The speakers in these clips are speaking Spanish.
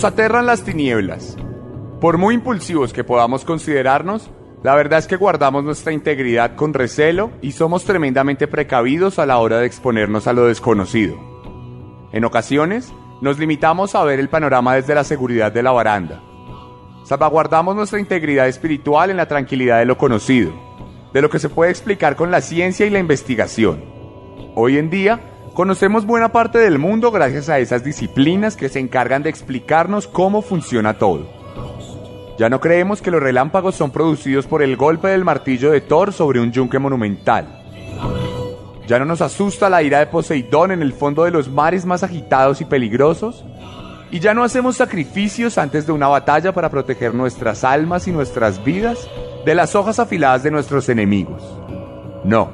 Nos aterran las tinieblas. Por muy impulsivos que podamos considerarnos, la verdad es que guardamos nuestra integridad con recelo y somos tremendamente precavidos a la hora de exponernos a lo desconocido. En ocasiones, nos limitamos a ver el panorama desde la seguridad de la baranda. Salvaguardamos nuestra integridad espiritual en la tranquilidad de lo conocido, de lo que se puede explicar con la ciencia y la investigación. Hoy en día, Conocemos buena parte del mundo gracias a esas disciplinas que se encargan de explicarnos cómo funciona todo. Ya no creemos que los relámpagos son producidos por el golpe del martillo de Thor sobre un yunque monumental. Ya no nos asusta la ira de Poseidón en el fondo de los mares más agitados y peligrosos. Y ya no hacemos sacrificios antes de una batalla para proteger nuestras almas y nuestras vidas de las hojas afiladas de nuestros enemigos. No.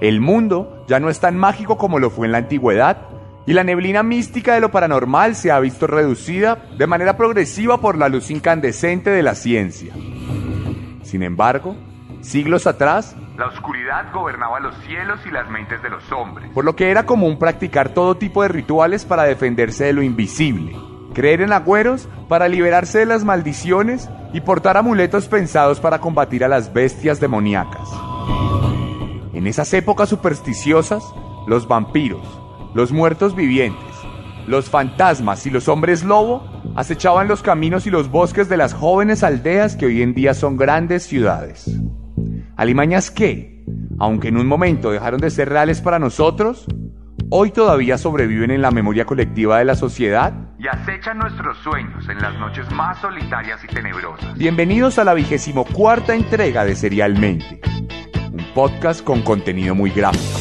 El mundo ya no es tan mágico como lo fue en la antigüedad, y la neblina mística de lo paranormal se ha visto reducida de manera progresiva por la luz incandescente de la ciencia. Sin embargo, siglos atrás, la oscuridad gobernaba los cielos y las mentes de los hombres, por lo que era común practicar todo tipo de rituales para defenderse de lo invisible, creer en agüeros para liberarse de las maldiciones y portar amuletos pensados para combatir a las bestias demoníacas. En esas épocas supersticiosas, los vampiros, los muertos vivientes, los fantasmas y los hombres lobo acechaban los caminos y los bosques de las jóvenes aldeas que hoy en día son grandes ciudades. Alimañas que, aunque en un momento dejaron de ser reales para nosotros, hoy todavía sobreviven en la memoria colectiva de la sociedad y acechan nuestros sueños en las noches más solitarias y tenebrosas. Bienvenidos a la vigésimo cuarta entrega de Serialmente podcast con contenido muy gráfico.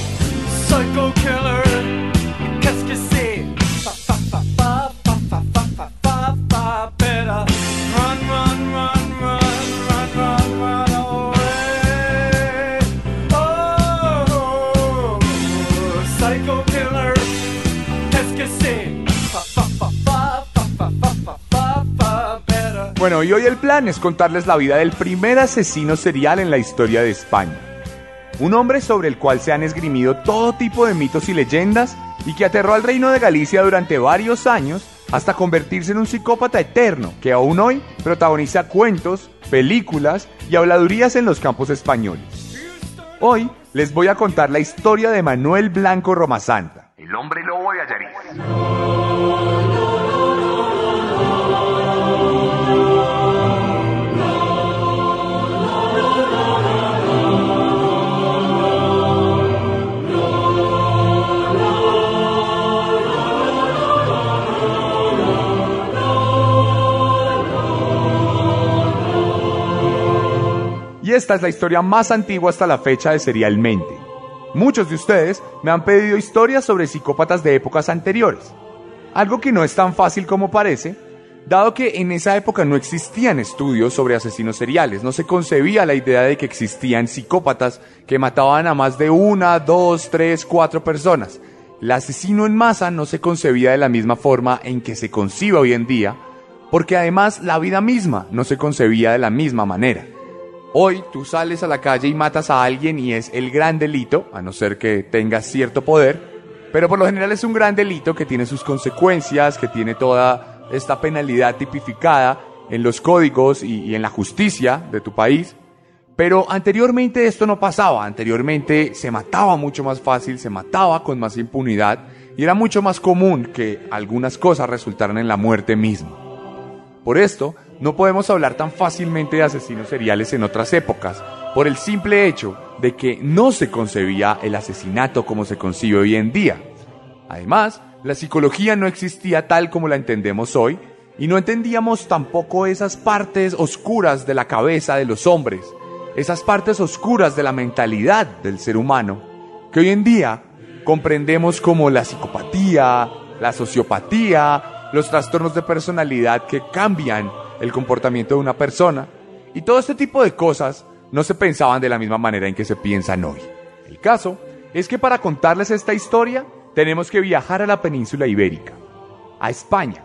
Bueno, y hoy el plan es contarles la vida del primer asesino serial en la historia de España un hombre sobre el cual se han esgrimido todo tipo de mitos y leyendas y que aterró al reino de Galicia durante varios años hasta convertirse en un psicópata eterno que aún hoy protagoniza cuentos, películas y habladurías en los campos españoles. Hoy les voy a contar la historia de Manuel Blanco Romasanta, el hombre lobo de Ayariz. Esta es la historia más antigua hasta la fecha de Serialmente. Muchos de ustedes me han pedido historias sobre psicópatas de épocas anteriores. Algo que no es tan fácil como parece, dado que en esa época no existían estudios sobre asesinos seriales, no se concebía la idea de que existían psicópatas que mataban a más de una, dos, tres, cuatro personas. El asesino en masa no se concebía de la misma forma en que se concibe hoy en día, porque además la vida misma no se concebía de la misma manera. Hoy tú sales a la calle y matas a alguien y es el gran delito, a no ser que tengas cierto poder, pero por lo general es un gran delito que tiene sus consecuencias, que tiene toda esta penalidad tipificada en los códigos y, en la justicia de tu país. Pero anteriormente esto no pasaba, anteriormente se mataba mucho más fácil, se mataba con más impunidad y era mucho más común que algunas cosas resultaran en la muerte misma. Por esto, no podemos hablar tan fácilmente de asesinos seriales en otras épocas, por el simple hecho de que no se concebía el asesinato como se concibe hoy en día. Además, la psicología no existía tal como la entendemos hoy, Y no entendíamos tampoco esas partes oscuras de la cabeza de los hombres, esas partes oscuras de la mentalidad del ser humano, que hoy en día comprendemos como la psicopatía, la sociopatía, los trastornos de personalidad que cambian el comportamiento de una persona. Y todo este tipo de cosas no se pensaban de la misma manera en que se piensan hoy. El caso es que para contarles esta historia tenemos que viajar a la península ibérica, a España,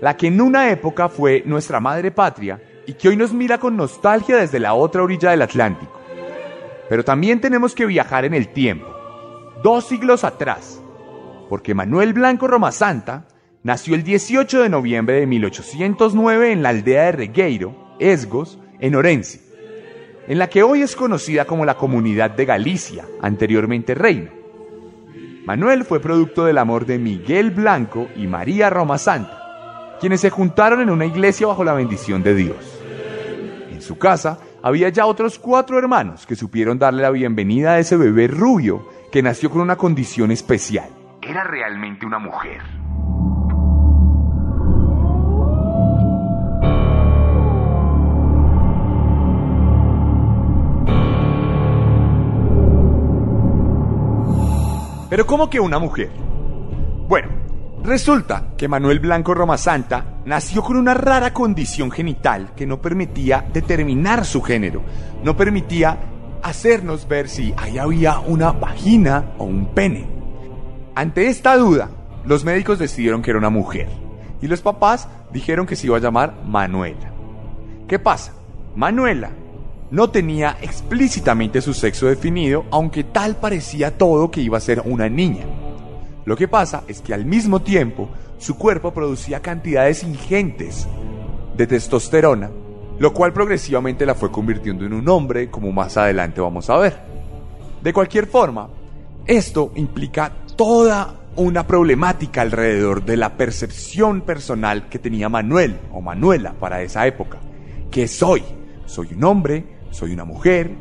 la que en una época fue nuestra madre patria y que hoy nos mira con nostalgia desde la otra orilla del Atlántico. Pero también tenemos que viajar en el tiempo, dos siglos atrás, porque Manuel Blanco Romasanta nació el 18 de noviembre de 1809 en la aldea de Regueiro, Esgos, en Orense, en la que hoy es conocida como la Comunidad de Galicia, anteriormente Reino. Manuel fue producto del amor de Miguel Blanco y María Romasanta, quienes se juntaron en una iglesia bajo la bendición de Dios. En su casa había ya otros cuatro hermanos que supieron darle la bienvenida a ese bebé rubio que nació con una condición especial. Era realmente una mujer. Pero ¿cómo que una mujer? Bueno, resulta que Manuel Blanco Romasanta nació con una rara condición genital que no permitía determinar su género, no permitía hacernos ver si ahí había una vagina o un pene. Ante esta duda, los médicos decidieron que era una mujer y los papás dijeron que se iba a llamar Manuela. ¿Qué pasa? Manuela no tenía explícitamente su sexo definido, aunque tal parecía todo que iba a ser una niña. Lo que pasa es que al mismo tiempo su cuerpo producía cantidades ingentes de testosterona, lo cual progresivamente la fue convirtiendo en un hombre, como más adelante vamos a ver. De cualquier forma, esto implica toda una problemática alrededor de la percepción personal que tenía Manuel o Manuela para esa época. ¿Qué soy? ¿Soy un hombre? Soy una mujer,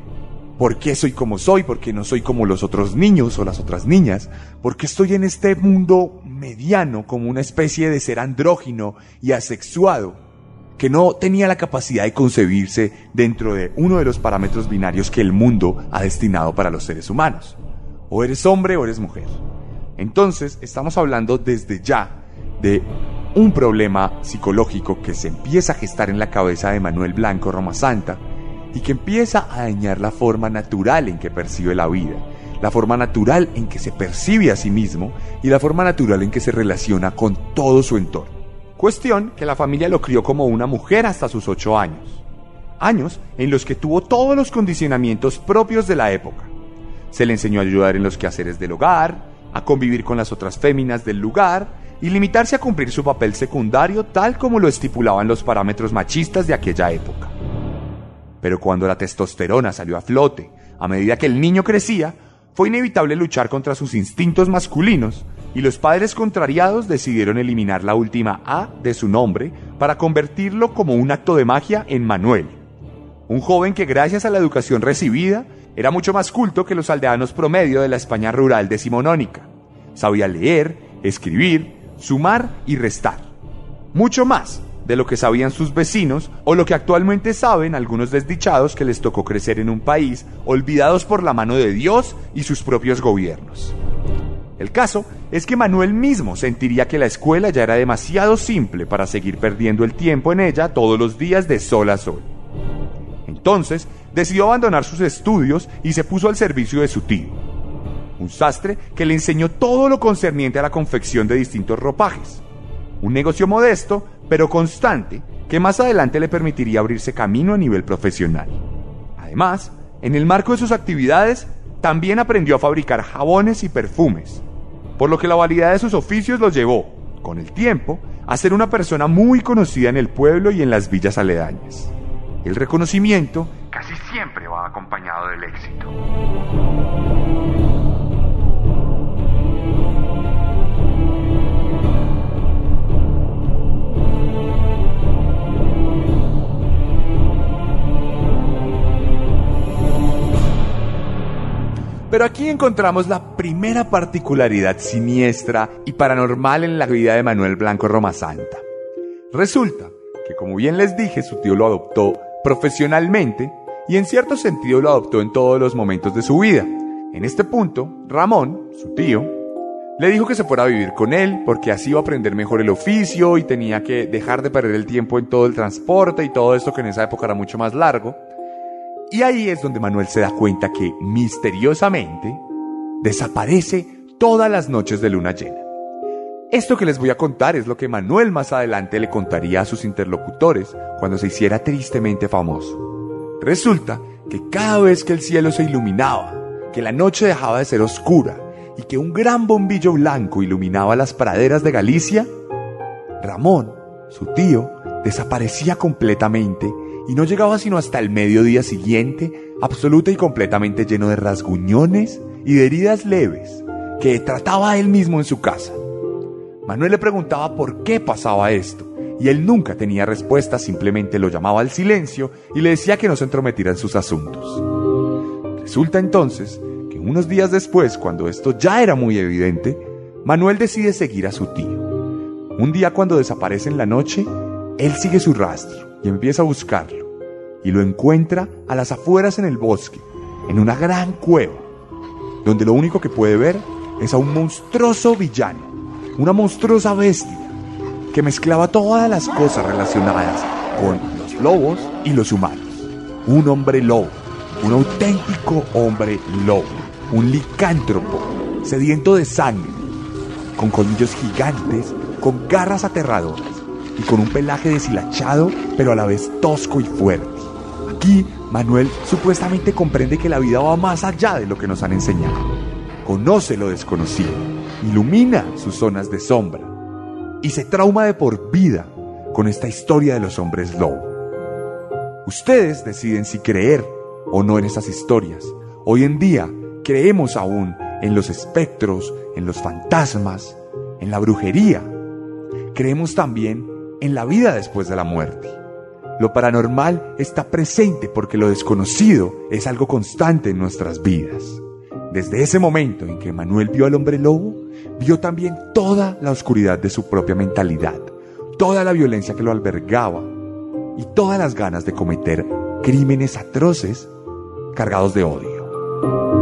por qué soy como soy, por qué no soy como los otros niños o las otras niñas, por qué estoy en este mundo mediano como una especie de ser andrógino y asexuado, que no tenía la capacidad de concebirse dentro de uno de los parámetros binarios que el mundo ha destinado para los seres humanos. O eres hombre o eres mujer. Entonces, estamos hablando desde ya de un problema psicológico que se empieza a gestar en la cabeza de Manuel Blanco Roma Santa, y que empieza a dañar la forma natural en que percibe la vida, la forma natural en que se percibe a sí mismo y la forma natural en que se relaciona con todo su entorno. Cuestión que la familia lo crió como una mujer hasta sus ocho años. Años en los que tuvo todos los condicionamientos propios de la época. Se le enseñó a ayudar en los quehaceres del hogar, a convivir con las otras féminas del lugar y limitarse a cumplir su papel secundario tal como lo estipulaban los parámetros machistas de aquella época. Pero cuando la testosterona salió a flote, a medida que el niño crecía, fue inevitable luchar contra sus instintos masculinos y los padres contrariados decidieron eliminar la última A de su nombre para convertirlo como un acto de magia en Manuel. Un joven que gracias a la educación recibida era mucho más culto que los aldeanos promedio de la España rural decimonónica. Sabía leer, escribir, sumar y restar. Mucho más de lo que sabían sus vecinos o lo que actualmente saben algunos desdichados que les tocó crecer en un país olvidados por la mano de Dios y sus propios gobiernos. El caso es que Manuel mismo sentiría que la escuela ya era demasiado simple para seguir perdiendo el tiempo en ella todos los días de sol a sol. Entonces decidió abandonar sus estudios y se puso al servicio de su tío, un sastre que le enseñó todo lo concerniente a la confección de distintos ropajes. Un negocio modesto, pero constante, que más adelante le permitiría abrirse camino a nivel profesional. Además, en el marco de sus actividades, también aprendió a fabricar jabones y perfumes, por lo que la validad de sus oficios los llevó, con el tiempo, a ser una persona muy conocida en el pueblo y en las villas aledañas. El reconocimiento casi siempre va acompañado del éxito. Pero aquí encontramos la primera particularidad siniestra y paranormal en la vida de Manuel Blanco Roma Santa. Resulta que como bien les dije, su tío lo adoptó profesionalmente y en cierto sentido lo adoptó en todos los momentos de su vida. En este punto, Ramón, su tío, le dijo que se fuera a vivir con él porque así iba a aprender mejor el oficio y tenía que dejar de perder el tiempo en todo el transporte y todo esto que en esa época era mucho más largo. Y ahí es donde Manuel se da cuenta que misteriosamente desaparece todas las noches de luna llena. Esto que les voy a contar es lo que Manuel más adelante le contaría a sus interlocutores cuando se hiciera tristemente famoso. Resulta que cada vez que el cielo se iluminaba, que la noche dejaba de ser oscura y que un gran bombillo blanco iluminaba las praderas de Galicia, Ramón, su tío, desaparecía completamente y no llegaba sino hasta el mediodía siguiente, absoluta y completamente lleno de rasguñones y de heridas leves que trataba él mismo en su casa. Manuel le preguntaba por qué pasaba esto, y él nunca tenía respuesta, simplemente lo llamaba al silencio y le decía que no se entrometiera en sus asuntos. Resulta entonces que unos días después, cuando esto ya era muy evidente, Manuel decide seguir a su tío. Un día cuando desaparece en la noche, él sigue su rastro y empieza a buscarlo, y lo encuentra a las afueras en el bosque, en una gran cueva, donde lo único que puede ver es a un monstruoso villano una monstruosa bestia que mezclaba todas las cosas relacionadas con los lobos y los humanos. Un hombre lobo, un auténtico hombre lobo, un licántropo, sediento de sangre, con colmillos gigantes, con garras aterradoras y con un pelaje deshilachado, pero a la vez tosco y fuerte. Aquí, Manuel supuestamente comprende que la vida va más allá de lo que nos han enseñado. Conoce lo desconocido ilumina sus zonas de sombra y se trauma de por vida con esta historia de los hombres lobo. Ustedes deciden si creer o no en esas historias. Hoy en día creemos aún en los espectros, en los fantasmas, en la brujería. Creemos también en la vida después de la muerte. Lo paranormal está presente porque lo desconocido es algo constante en nuestras vidas. Desde ese momento en que Manuel vio al hombre lobo, vio también toda la oscuridad de su propia mentalidad, toda la violencia que lo albergaba y todas las ganas de cometer crímenes atroces cargados de odio.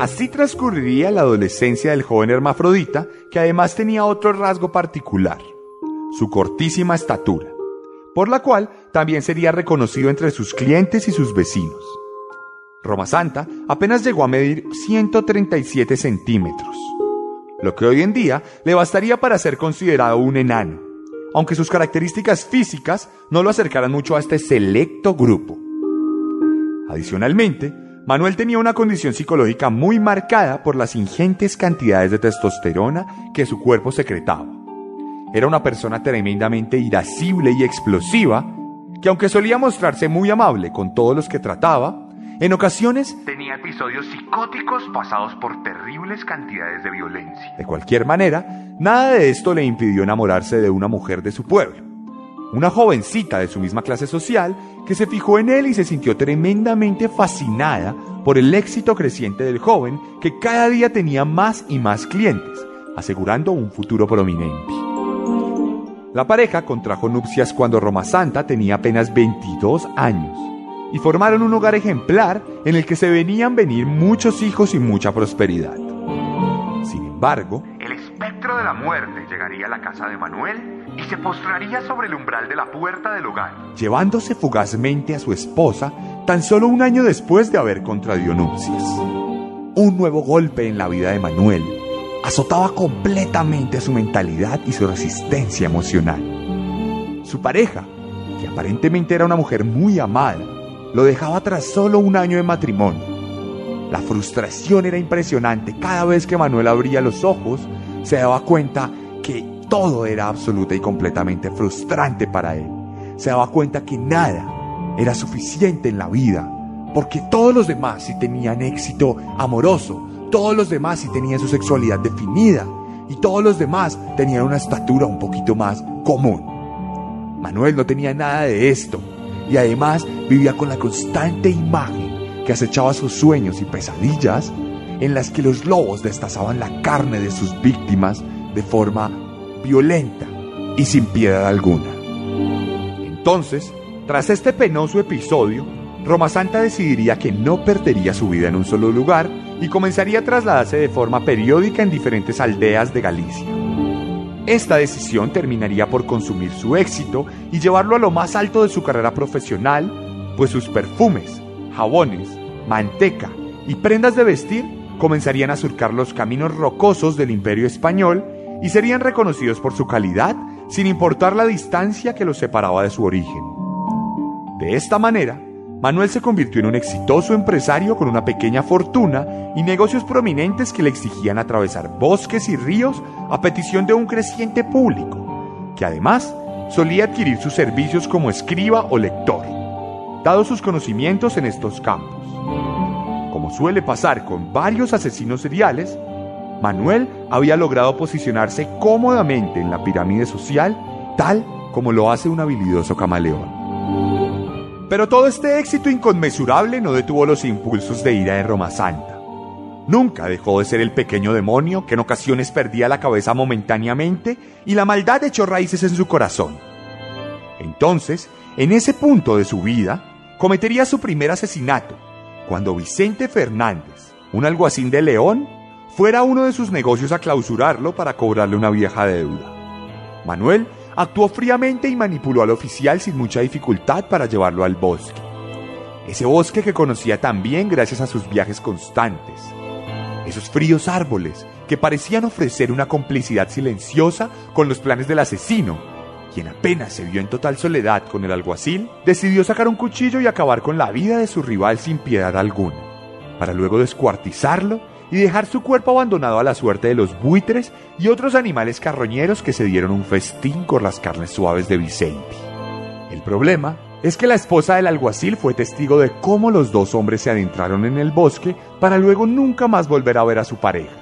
Así transcurriría la adolescencia del joven hermafrodita, que además tenía otro rasgo particular, su cortísima estatura, por la cual también sería reconocido entre sus clientes y sus vecinos. Roma Santa apenas llegó a medir 137 centímetros, lo que hoy en día le bastaría para ser considerado un enano, aunque sus características físicas no lo acercaran mucho a este selecto grupo. Adicionalmente, Manuel tenía una condición psicológica muy marcada por las ingentes cantidades de testosterona que su cuerpo secretaba. Era una persona tremendamente irascible y explosiva, que aunque solía mostrarse muy amable con todos los que trataba, en ocasiones tenía episodios psicóticos pasados por terribles cantidades de violencia. De cualquier manera, nada de esto le impidió enamorarse de una mujer de su pueblo, una jovencita de su misma clase social que se fijó en él y se sintió tremendamente fascinada por el éxito creciente del joven que cada día tenía más y más clientes, asegurando un futuro prominente. La pareja contrajo nupcias cuando Roma Santa tenía apenas 22 años y formaron un hogar ejemplar en el que se venían venir muchos hijos y mucha prosperidad. Sin embargo, de la muerte llegaría a la casa de Manuel y se postraría sobre el umbral de la puerta del hogar, llevándose fugazmente a su esposa tan solo un año después de haber contraído nupcias. Un nuevo golpe en la vida de Manuel azotaba completamente su mentalidad y su resistencia emocional. Su pareja, que aparentemente era una mujer muy amada, lo dejaba tras solo un año de matrimonio. La frustración era impresionante. Cada vez que Manuel abría los ojos, se daba cuenta que todo era absoluta y completamente frustrante para él. Se daba cuenta que nada era suficiente en la vida, porque todos los demás sí tenían éxito amoroso, todos los demás sí tenían su sexualidad definida, y todos los demás tenían una estatura un poquito más común. Manuel no tenía nada de esto, y además vivía con la constante imagen que acechaba sus sueños y pesadillas en las que los lobos destazaban la carne de sus víctimas de forma violenta y sin piedad alguna. Entonces, tras este penoso episodio, Roma Santa decidiría que no perdería su vida en un solo lugar y comenzaría a trasladarse de forma periódica en diferentes aldeas de Galicia. Esta decisión terminaría por consumir su éxito y llevarlo a lo más alto de su carrera profesional, pues sus perfumes, jabones, manteca y prendas de vestir comenzarían a surcar los caminos rocosos del imperio español y serían reconocidos por su calidad sin importar la distancia que los separaba de su origen. De esta manera, Manuel se convirtió en un exitoso empresario con una pequeña fortuna y negocios prominentes que le exigían atravesar bosques y ríos a petición de un creciente público, que además solía adquirir sus servicios como escriba o lector, dados sus conocimientos en estos campos. Suele pasar con varios asesinos seriales, Manuel había logrado posicionarse cómodamente en la pirámide social tal como lo hace un habilidoso camaleón. Pero todo este éxito inconmensurable no detuvo los impulsos de ira de Roma Santa. Nunca dejó de ser el pequeño demonio que en ocasiones perdía la cabeza momentáneamente y la maldad echó raíces en su corazón. Entonces, en ese punto de su vida, cometería su primer asesinato, cuando Vicente Fernández, un alguacil de León, fuera uno de sus negocios a clausurarlo para cobrarle una vieja deuda. Manuel actuó fríamente y manipuló al oficial sin mucha dificultad para llevarlo al bosque. Ese bosque que conocía tan bien gracias a sus viajes constantes. Esos fríos árboles que parecían ofrecer una complicidad silenciosa con los planes del asesino, quien apenas se vio en total soledad con el alguacil, decidió sacar un cuchillo y acabar con la vida de su rival sin piedad alguna, para luego descuartizarlo y dejar su cuerpo abandonado a la suerte de los buitres y otros animales carroñeros que se dieron un festín con las carnes suaves de Vicente. El problema es que la esposa del alguacil fue testigo de cómo los dos hombres se adentraron en el bosque para luego nunca más volver a ver a su pareja.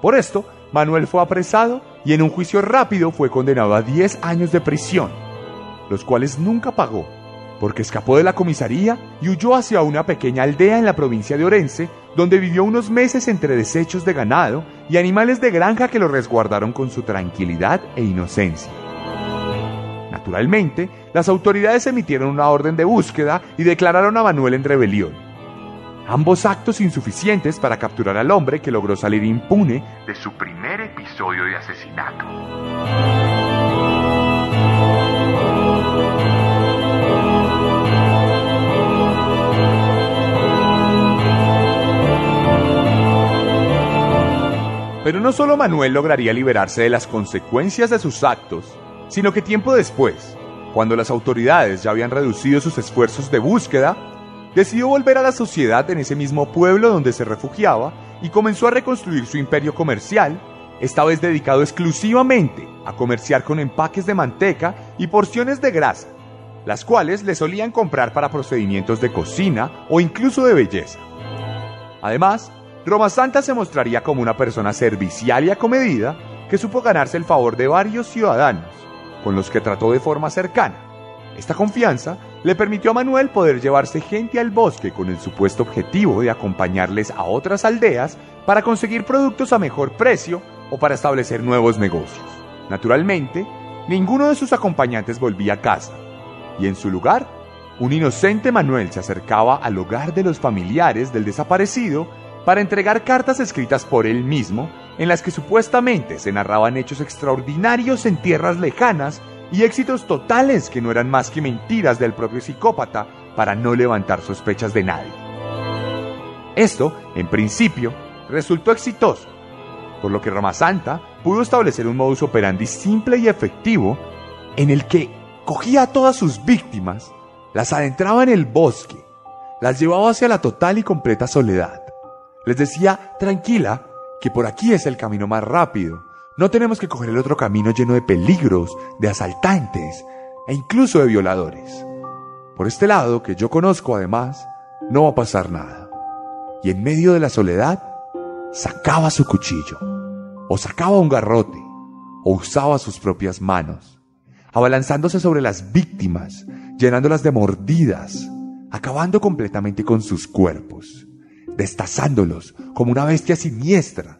Por esto, Manuel fue apresado y en un juicio rápido fue condenado a 10 años de prisión, los cuales nunca pagó, porque escapó de la comisaría y huyó hacia una pequeña aldea en la provincia de Orense, donde vivió unos meses entre desechos de ganado y animales de granja que lo resguardaron con su tranquilidad e inocencia. Naturalmente, las autoridades emitieron una orden de búsqueda y declararon a Manuel en rebelión. Ambos actos insuficientes para capturar al hombre que logró salir impune de su primer episodio de asesinato. Pero no solo Manuel lograría liberarse de las consecuencias de sus actos, sino que tiempo después, cuando las autoridades ya habían reducido sus esfuerzos de búsqueda, decidió volver a la sociedad en ese mismo pueblo donde se refugiaba y comenzó a reconstruir su imperio comercial, esta vez dedicado exclusivamente a comerciar con empaques de manteca y porciones de grasa, las cuales le solían comprar para procedimientos de cocina o incluso de belleza. Además, Roma Santa se mostraría como una persona servicial y acomedida que supo ganarse el favor de varios ciudadanos, con los que trató de forma cercana. Esta confianza le permitió a Manuel poder llevarse gente al bosque con el supuesto objetivo de acompañarles a otras aldeas para conseguir productos a mejor precio o para establecer nuevos negocios. Naturalmente, ninguno de sus acompañantes volvía a casa, y en su lugar, un inocente Manuel se acercaba al hogar de los familiares del desaparecido para entregar cartas escritas por él mismo en las que supuestamente se narraban hechos extraordinarios en tierras lejanas y éxitos totales que no eran más que mentiras del propio psicópata para no levantar sospechas de nadie. Esto, en principio, resultó exitoso, por lo que Roma Santa pudo establecer un modus operandi simple y efectivo en el que cogía a todas sus víctimas, las adentraba en el bosque, las llevaba hacia la total y completa soledad les decía, tranquila, que por aquí es el camino más rápido. No tenemos que coger el otro camino lleno de peligros, de asaltantes e incluso de violadores. Por este lado, que yo conozco además, no va a pasar nada. Y en medio de la soledad, sacaba su cuchillo, o sacaba un garrote, o usaba sus propias manos, abalanzándose sobre las víctimas, llenándolas de mordidas, acabando completamente con sus cuerpos, destazándolos como una bestia siniestra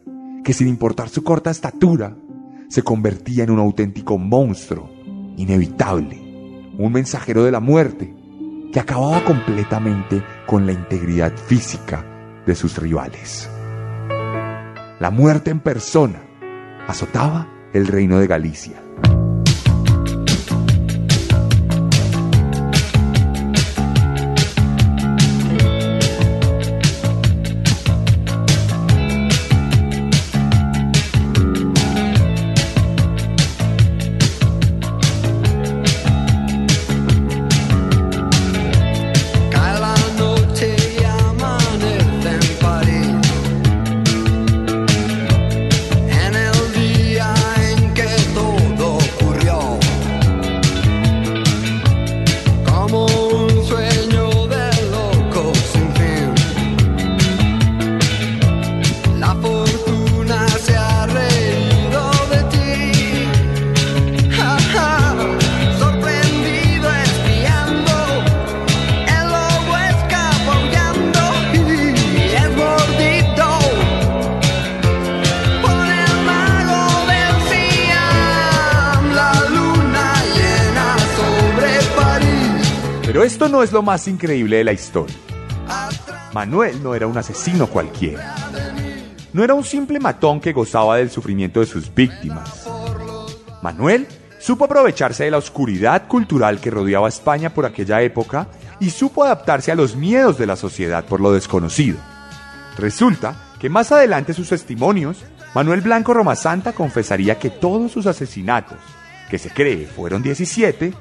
que sin importar su corta estatura, se convertía en un auténtico monstruo, inevitable, un mensajero de la muerte, que acababa completamente con la integridad física de sus rivales. La muerte en persona azotaba el reino de Galicia. No es lo más increíble de la historia. Manuel no era un asesino cualquiera. No era un simple matón que gozaba del sufrimiento de sus víctimas. Manuel supo aprovecharse de la oscuridad cultural que rodeaba España por aquella época y supo adaptarse a los miedos de la sociedad por lo desconocido. Resulta que más adelante sus testimonios, Manuel Blanco Romasanta confesaría que todos sus asesinatos, que se cree fueron 17,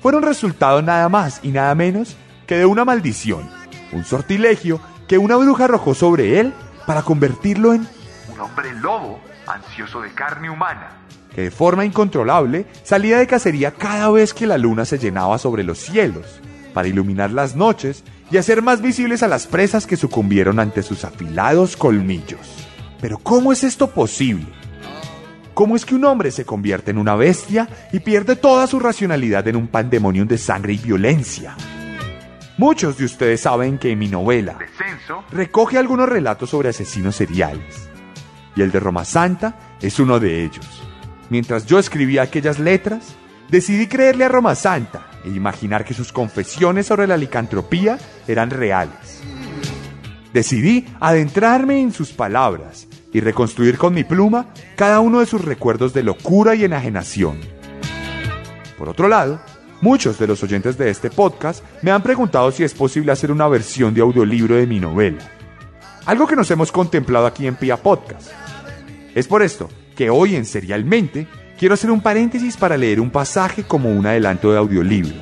fueron resultado nada más y nada menos que de una maldición, un sortilegio que una bruja arrojó sobre él para convertirlo en un hombre lobo ansioso de carne humana, que de forma incontrolable salía de cacería cada vez que la luna se llenaba sobre los cielos, para iluminar las noches y hacer más visibles a las presas que sucumbieron ante sus afilados colmillos. Pero ¿cómo es esto posible? ¿Cómo es que un hombre se convierte en una bestia y pierde toda su racionalidad en un pandemonium de sangre y violencia? Muchos de ustedes saben que mi novela, Descenso, recoge algunos relatos sobre asesinos seriales. Y el de Roma Santa es uno de ellos. Mientras yo escribía aquellas letras, decidí creerle a Roma Santa e imaginar que sus confesiones sobre la licantropía eran reales. Decidí adentrarme en sus palabras y reconstruir con mi pluma cada uno de sus recuerdos de locura y enajenación. Por otro lado, muchos de los oyentes de este podcast me han preguntado si es posible hacer una versión de audiolibro de mi novela. Algo que nos hemos contemplado aquí en Pia Podcast. Es por esto que hoy en Serialmente quiero hacer un paréntesis para leer un pasaje como un adelanto de audiolibro.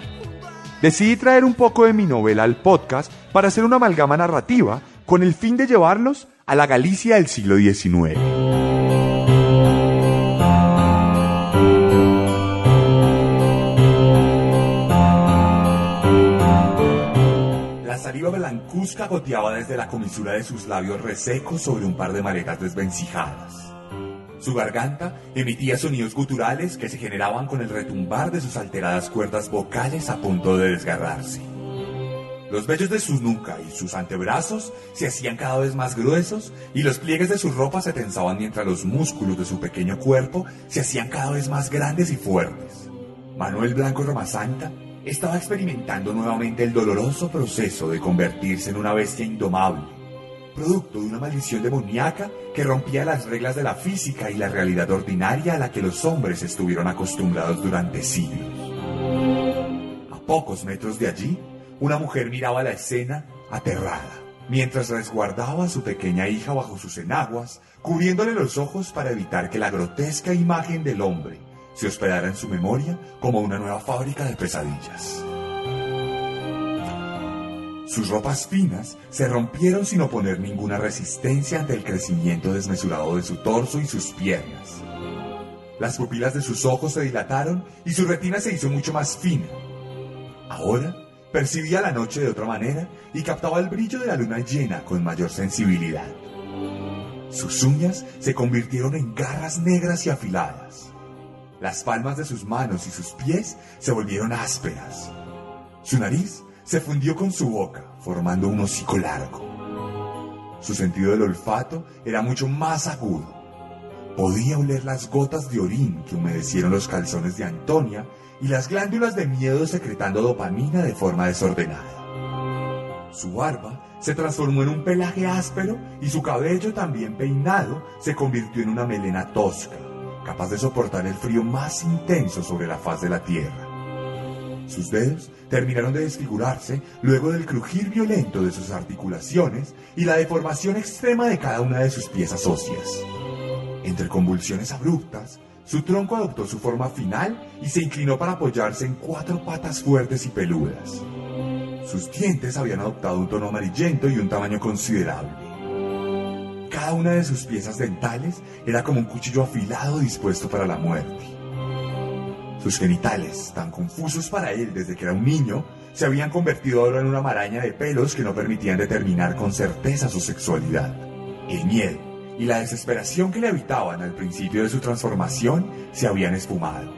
Decidí traer un poco de mi novela al podcast para hacer una amalgama narrativa con el fin de llevarlos a la Galicia del siglo XIX. La saliva blancuzca goteaba desde la comisura de sus labios resecos sobre un par de maletas desvencijadas. Su garganta emitía sonidos guturales que se generaban con el retumbar de sus alteradas cuerdas vocales a punto de desgarrarse. Los vellos de su nuca y sus antebrazos se hacían cada vez más gruesos y los pliegues de su ropa se tensaban mientras los músculos de su pequeño cuerpo se hacían cada vez más grandes y fuertes. Manuel Blanco Romasanta estaba experimentando nuevamente el doloroso proceso de convertirse en una bestia indomable, producto de una maldición demoníaca que rompía las reglas de la física y la realidad ordinaria a la que los hombres estuvieron acostumbrados durante siglos. A pocos metros de allí, una mujer miraba la escena aterrada, mientras resguardaba a su pequeña hija bajo sus enaguas, cubriéndole los ojos para evitar que la grotesca imagen del hombre se hospedara en su memoria como una nueva fábrica de pesadillas. Sus ropas finas se rompieron sin oponer ninguna resistencia ante el crecimiento desmesurado de su torso y sus piernas. Las pupilas de sus ojos se dilataron y su retina se hizo mucho más fina. Ahora percibía la noche de otra manera y captaba el brillo de la luna llena con mayor sensibilidad. Sus uñas se convirtieron en garras negras y afiladas. Las palmas de sus manos y sus pies se volvieron ásperas. Su nariz se fundió con su boca, formando un hocico largo. Su sentido del olfato era mucho más agudo. Podía oler las gotas de orín que humedecieron los calzones de Antonia y las glándulas de miedo secretando dopamina de forma desordenada. Su barba se transformó en un pelaje áspero y su cabello también peinado se convirtió en una melena tosca, capaz de soportar el frío más intenso sobre la faz de la tierra. Sus dedos terminaron de desfigurarse luego del crujir violento de sus articulaciones y la deformación extrema de cada una de sus piezas óseas. Entre convulsiones abruptas, su tronco adoptó su forma final y se inclinó para apoyarse en cuatro patas fuertes y peludas. Sus dientes habían adoptado un tono amarillento y un tamaño considerable. Cada una de sus piezas dentales era como un cuchillo afilado dispuesto para la muerte. Sus genitales, tan confusos para él desde que era un niño, se habían convertido ahora en una maraña de pelos que no permitían determinar con certeza su sexualidad. El miedo y la desesperación que le habitaban al principio de su transformación se habían esfumado.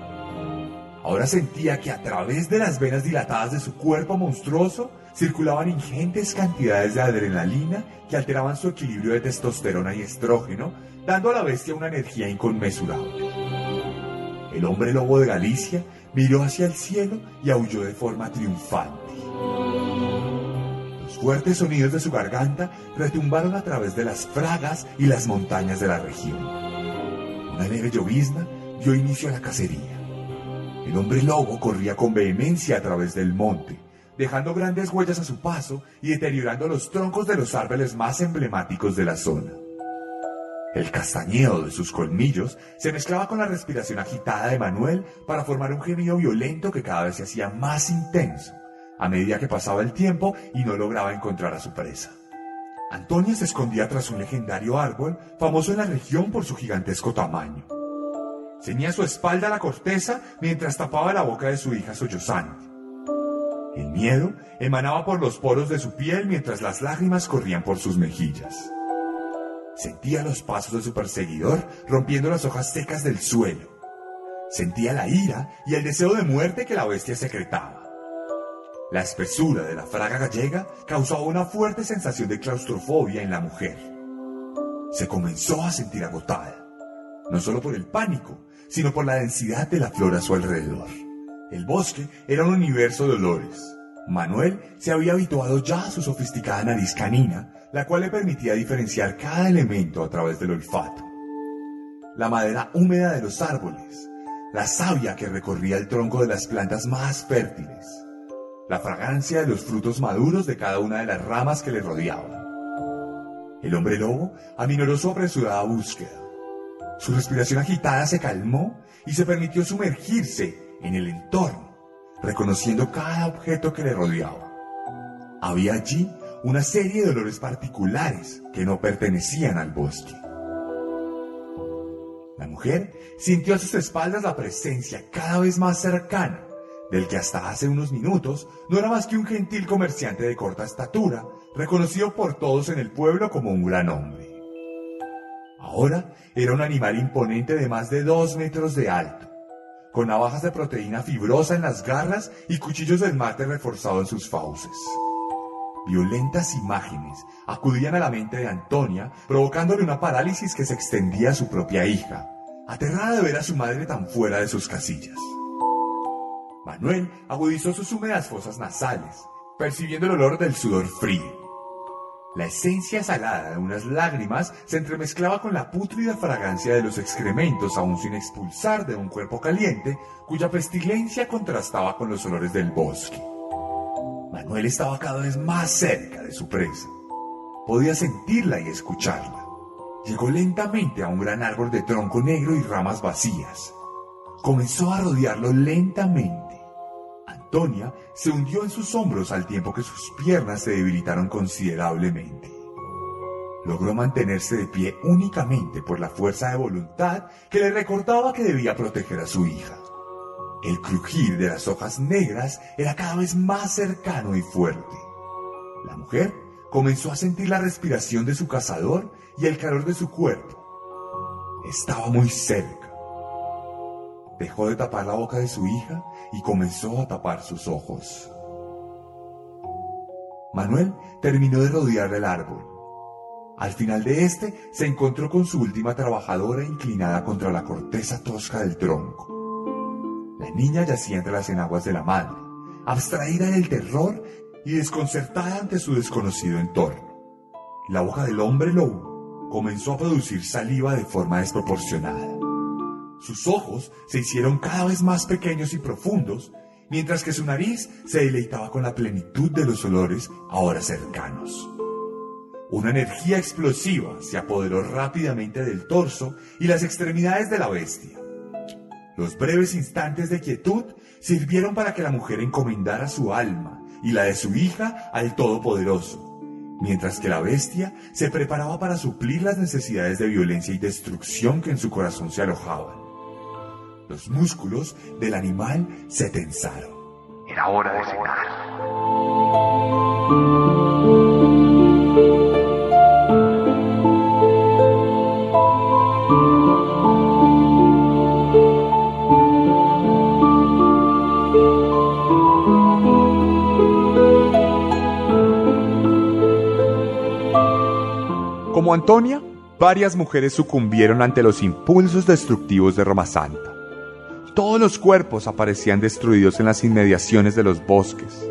Ahora sentía que a través de las venas dilatadas de su cuerpo monstruoso circulaban ingentes cantidades de adrenalina que alteraban su equilibrio de testosterona y estrógeno, dando a la bestia una energía inconmensurable. El hombre lobo de Galicia miró hacia el cielo y aulló de forma triunfante. Fuertes sonidos de su garganta retumbaron a través de las fragas y las montañas de la región. Una leve llovizna dio inicio a la cacería. El hombre lobo corría con vehemencia a través del monte, dejando grandes huellas a su paso y deteriorando los troncos de los árboles más emblemáticos de la zona. El castañeo de sus colmillos se mezclaba con la respiración agitada de Manuel para formar un gemido violento que cada vez se hacía más intenso a medida que pasaba el tiempo y no lograba encontrar a su presa. Antonia se escondía tras un legendario árbol famoso en la región por su gigantesco tamaño. Ceñía su espalda la corteza mientras tapaba la boca de su hija sollozante. El miedo emanaba por los poros de su piel mientras las lágrimas corrían por sus mejillas. Sentía los pasos de su perseguidor rompiendo las hojas secas del suelo. Sentía la ira y el deseo de muerte que la bestia secretaba. La espesura de la fraga gallega causaba una fuerte sensación de claustrofobia en la mujer. Se comenzó a sentir agotada, no solo por el pánico, sino por la densidad de la flora a su alrededor. El bosque era un universo de olores. Manuel se había habituado ya a su sofisticada nariz canina la cual le permitía diferenciar cada elemento a través del olfato. La madera húmeda de los árboles, la savia que recorría el tronco de las plantas más fértiles, la fragancia de los frutos maduros de cada una de las ramas que le rodeaban. El hombre lobo aminoró su apresurada búsqueda. Su respiración agitada se calmó y se permitió sumergirse en el entorno, reconociendo cada objeto que le rodeaba. Había allí una serie de olores particulares que no pertenecían al bosque. La mujer sintió a sus espaldas la presencia cada vez más cercana del que hasta hace unos minutos no era más que un gentil comerciante de corta estatura, reconocido por todos en el pueblo como un gran hombre. Ahora era un animal imponente de más de dos metros de alto, con navajas de proteína fibrosa en las garras y cuchillos de esmalte reforzado en sus fauces. Violentas imágenes acudían a la mente de Antonia, provocándole una parálisis que se extendía a su propia hija, aterrada de ver a su madre tan fuera de sus casillas. Manuel agudizó sus húmedas fosas nasales, percibiendo el olor del sudor frío. La esencia salada de unas lágrimas se entremezclaba con la pútrida fragancia de los excrementos aún sin expulsar de un cuerpo caliente cuya pestilencia contrastaba con los olores del bosque. Manuel estaba cada vez más cerca de su presa. Podía sentirla y escucharla. Llegó lentamente a un gran árbol de tronco negro y ramas vacías. Comenzó a rodearlo lentamente. Antonia se hundió en sus hombros al tiempo que sus piernas se debilitaron considerablemente. Logró mantenerse de pie únicamente por la fuerza de voluntad que le recordaba que debía proteger a su hija. El crujir de las hojas negras era cada vez más cercano y fuerte. La mujer comenzó a sentir la respiración de su cazador y el calor de su cuerpo. Estaba muy cerca. Dejó de tapar la boca de su hija y comenzó a tapar sus ojos. Manuel terminó de rodear el árbol. Al final de este se encontró con su última trabajadora inclinada contra la corteza tosca del tronco. La niña yacía entre las enaguas de la madre, abstraída del terror y desconcertada ante su desconocido entorno. La boca del hombre lobo comenzó a producir saliva de forma desproporcionada. Sus ojos se hicieron cada vez más pequeños y profundos, mientras que su nariz se deleitaba con la plenitud de los olores ahora cercanos. Una energía explosiva se apoderó rápidamente del torso y las extremidades de la bestia. Los breves instantes de quietud sirvieron para que la mujer encomendara su alma y la de su hija al Todopoderoso, mientras que la bestia se preparaba para suplir las necesidades de violencia y destrucción que en su corazón se alojaban. Los músculos del animal se tensaron. Era hora de cenar. Como Antonia, varias mujeres sucumbieron ante los impulsos destructivos de Roma Santa. Todos los cuerpos aparecían destruidos en las inmediaciones de los bosques.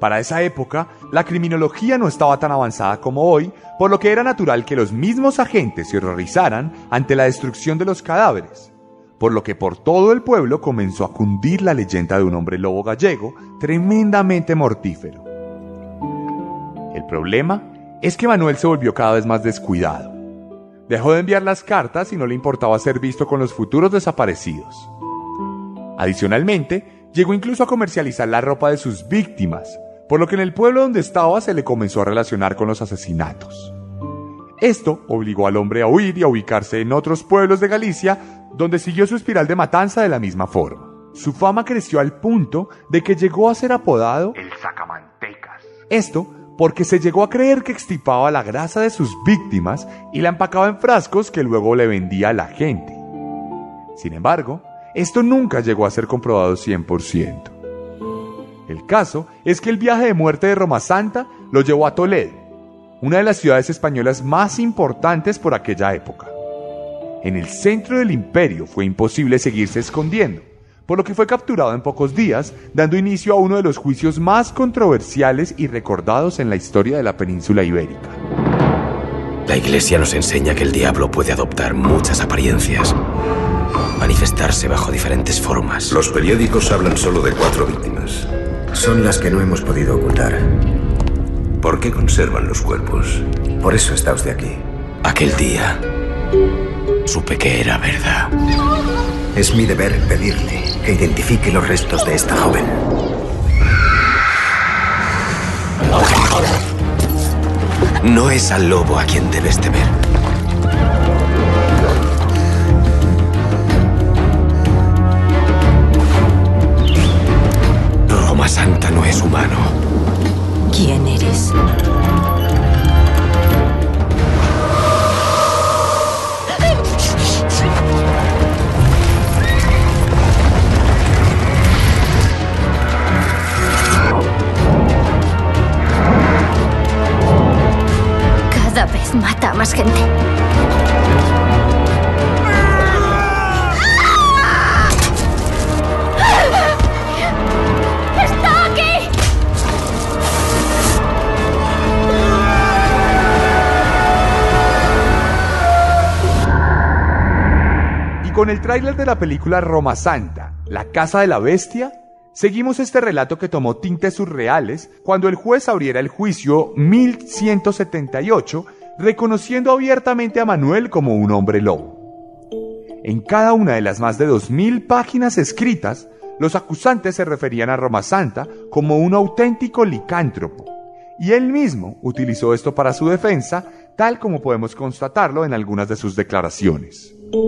Para esa época, la criminología no estaba tan avanzada como hoy, por lo que era natural que los mismos agentes se horrorizaran ante la destrucción de los cadáveres, por lo que por todo el pueblo comenzó a cundir la leyenda de un hombre lobo gallego tremendamente mortífero. El problema es que Manuel se volvió cada vez más descuidado. Dejó de enviar las cartas y no le importaba ser visto con los futuros desaparecidos. Adicionalmente, llegó incluso a comercializar la ropa de sus víctimas, por lo que en el pueblo donde estaba se le comenzó a relacionar con los asesinatos. Esto obligó al hombre a huir y a ubicarse en otros pueblos de Galicia, donde siguió su espiral de matanza de la misma forma. Su fama creció al punto de que llegó a ser apodado El sacamantecas. esto porque se llegó a creer que extirpaba la grasa de sus víctimas y la empacaba en frascos que luego le vendía a la gente. Sin embargo, esto nunca llegó a ser comprobado 100%. El caso es que el viaje de muerte de Roma Santa lo llevó a Toledo, una de las ciudades españolas más importantes por aquella época. En el centro del imperio fue imposible seguirse escondiendo, por lo que fue capturado en pocos días, dando inicio a uno de los juicios más controversiales y recordados en la historia de la península ibérica. La iglesia nos enseña que el diablo puede adoptar muchas apariencias, manifestarse bajo diferentes formas. Los periódicos hablan solo de cuatro víctimas. Son las que no hemos podido ocultar. ¿Por qué conservan los cuerpos? Por eso está usted aquí. Aquel día supe que era verdad. Es mi deber pedirle que identifique los restos de esta joven. No es al lobo a quien debes temer. Santa no es humano. ¿Quién eres? Cada vez mata más gente. Con el tráiler de la película Roma Santa, La Casa de la Bestia, seguimos este relato que tomó tintes surreales cuando el juez abriera el juicio 1178, reconociendo abiertamente a Manuel como un hombre lobo. En cada una de las más de 2.000 páginas escritas, los acusantes se referían a Roma Santa como un auténtico licántropo, y él mismo utilizó esto para su defensa, tal como podemos constatarlo en algunas de sus declaraciones. La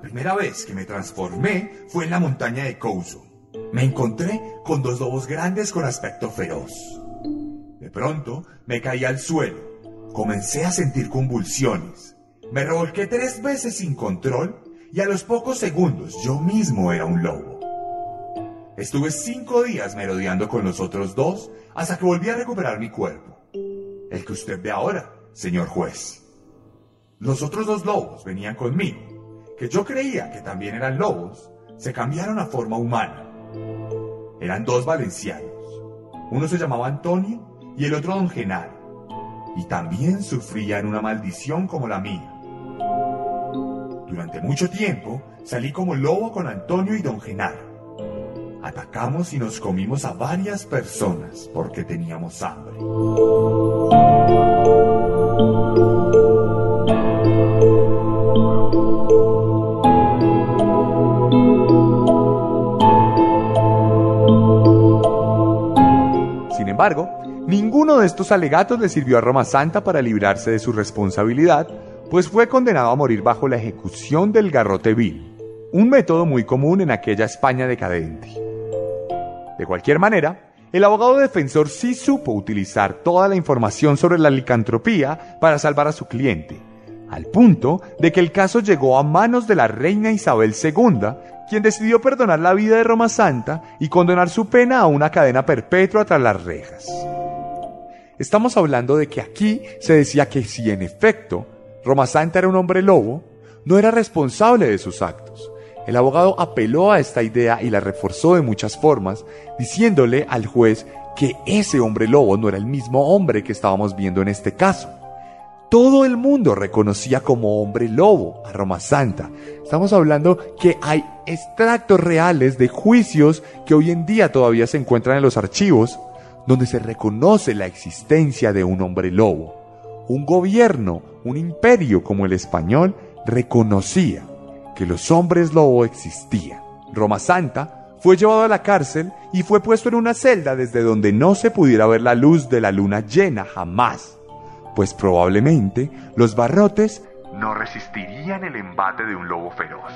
primera vez que me transformé fue en la montaña de Couso. Me encontré con dos lobos grandes con aspecto feroz. De pronto me caí al suelo. Comencé a sentir convulsiones. Me revolqué tres veces sin control y a los pocos segundos yo mismo era un lobo. Estuve cinco días merodeando con los otros dos hasta que volví a recuperar mi cuerpo. Usted ve ahora, señor juez. Los otros dos lobos venían conmigo, que yo creía que también eran lobos, se cambiaron a forma humana. Eran dos valencianos. Uno se llamaba Antonio y el otro don Genaro. Y también sufrían una maldición como la mía. Durante mucho tiempo salí como lobo con Antonio y don Genaro. Atacamos y nos comimos a varias personas porque teníamos hambre. Embargo, ninguno de estos alegatos le sirvió a Roma Santa para librarse de su responsabilidad, pues fue condenado a morir bajo la ejecución del garrote vil, un método muy común en aquella España decadente. De cualquier manera, el abogado defensor sí supo utilizar toda la información sobre la licantropía para salvar a su cliente, al punto de que el caso llegó a manos de la reina Isabel II, quien decidió perdonar la vida de Roma Santa y condenar su pena a una cadena perpetua tras las rejas. Estamos hablando de que aquí se decía que si en efecto Roma Santa era un hombre lobo, no era responsable de sus actos. El abogado apeló a esta idea y la reforzó de muchas formas, diciéndole al juez que ese hombre lobo no era el mismo hombre que estábamos viendo en este caso. Todo el mundo reconocía como hombre lobo a Roma Santa. Estamos hablando que hay extractos reales de juicios que hoy en día todavía se encuentran en los archivos, donde se reconoce la existencia de un hombre lobo. Un gobierno, un imperio como el español, reconocía que los hombres lobo existían. Roma Santa fue llevado a la cárcel y fue puesto en una celda desde donde no se pudiera ver la luz de la luna llena jamás, pues probablemente los barrotes No resistirían el embate de un lobo feroz.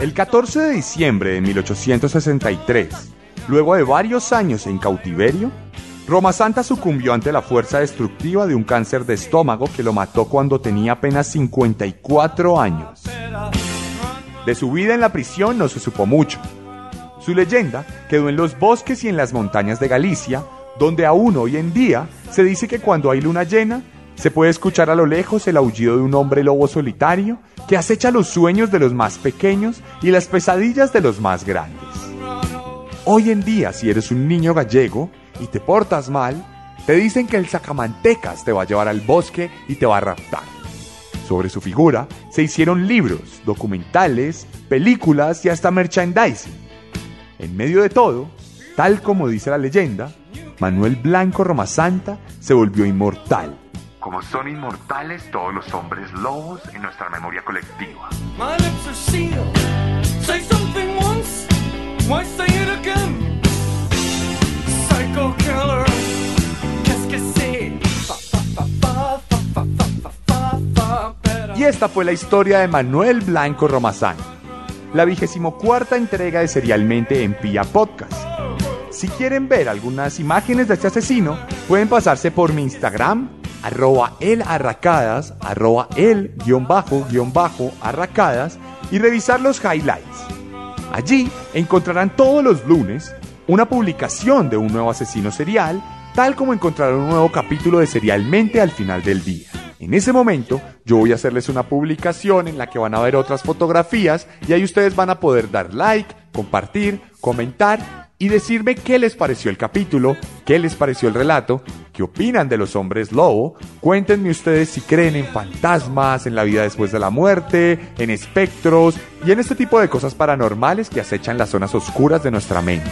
El 14 de diciembre de 1863, luego de varios años en cautiverio, Roma Santa sucumbió ante la fuerza destructiva de un cáncer de estómago que lo mató cuando tenía apenas 54 años. De su vida en la prisión no se supo mucho. Su leyenda quedó en los bosques y en las montañas de Galicia, donde aún hoy en día se dice que cuando hay luna llena, se puede escuchar a lo lejos el aullido de un hombre lobo solitario que acecha los sueños de los más pequeños y las pesadillas de los más grandes. Hoy en día, si eres un niño gallego y te portas mal, te dicen que el sacamantecas te va a llevar al bosque y te va a raptar. Sobre su figura se hicieron libros, documentales, películas y hasta merchandising. En medio de todo, tal como dice la leyenda, Manuel Blanco Romasanta se volvió inmortal como son inmortales todos los hombres lobos en nuestra memoria colectiva. Y esta fue la historia de Manuel Blanco Romazán, la vigésimo cuarta entrega de Serialmente en Pia Podcast. Si quieren ver algunas imágenes de este asesino, pueden pasarse por mi Instagram arroba elarracadas, arroba el guion bajo guion bajo arracadas y revisar los highlights. Allí encontrarán todos los lunes una publicación de un nuevo asesino serial, tal como encontrarán un nuevo capítulo de Serialmente al final del día. En ese momento yo voy a hacerles una publicación en la que van a ver otras fotografías y ahí ustedes van a poder dar like, compartir, comentar y decirme qué les pareció el capítulo, qué les pareció el relato, qué opinan de los hombres lobo. Cuéntenme ustedes si creen en fantasmas, en la vida después de la muerte, en espectros y en este tipo de cosas paranormales que acechan las zonas oscuras de nuestra mente.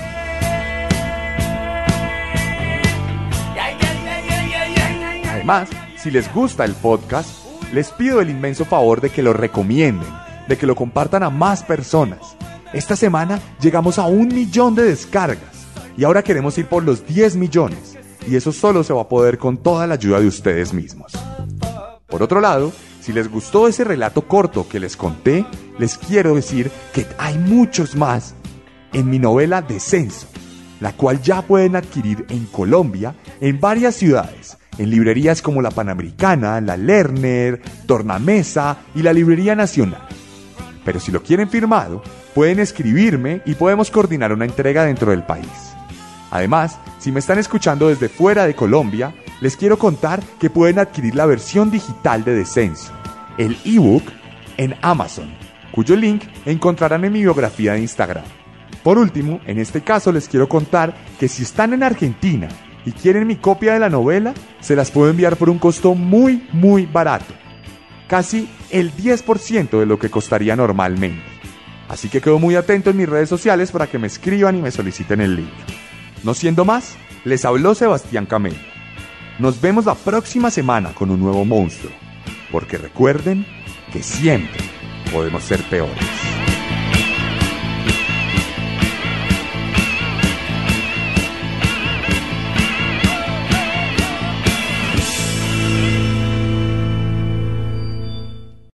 Además, si les gusta el podcast, les pido el inmenso favor de que lo recomienden, de que lo compartan a más personas. Esta semana llegamos a un millón de descargas y ahora queremos ir por los 10 millones y eso solo se va a poder con toda la ayuda de ustedes mismos. Por otro lado, si les gustó ese relato corto que les conté, les quiero decir que hay muchos más en mi novela Descenso, la cual ya pueden adquirir en Colombia en varias ciudades, en librerías como la Panamericana, la Lerner, Tornamesa y la Librería Nacional. Pero si lo quieren firmado, pueden escribirme y podemos coordinar una entrega dentro del país. Además, si me están escuchando desde fuera de Colombia, les quiero contar que pueden adquirir la versión digital de Descenso, el ebook, en Amazon, cuyo link encontrarán en mi biografía de Instagram. Por último, en este caso les quiero contar que si están en Argentina y quieren mi copia de la novela, se las puedo enviar por un costo muy, muy barato. Casi el 10% de lo que costaría normalmente. Así que quedo muy atento en mis redes sociales para que me escriban y me soliciten el link. No siendo más, les habló Sebastián Camelo. Nos vemos la próxima semana con un nuevo monstruo, porque recuerden que siempre podemos ser peores.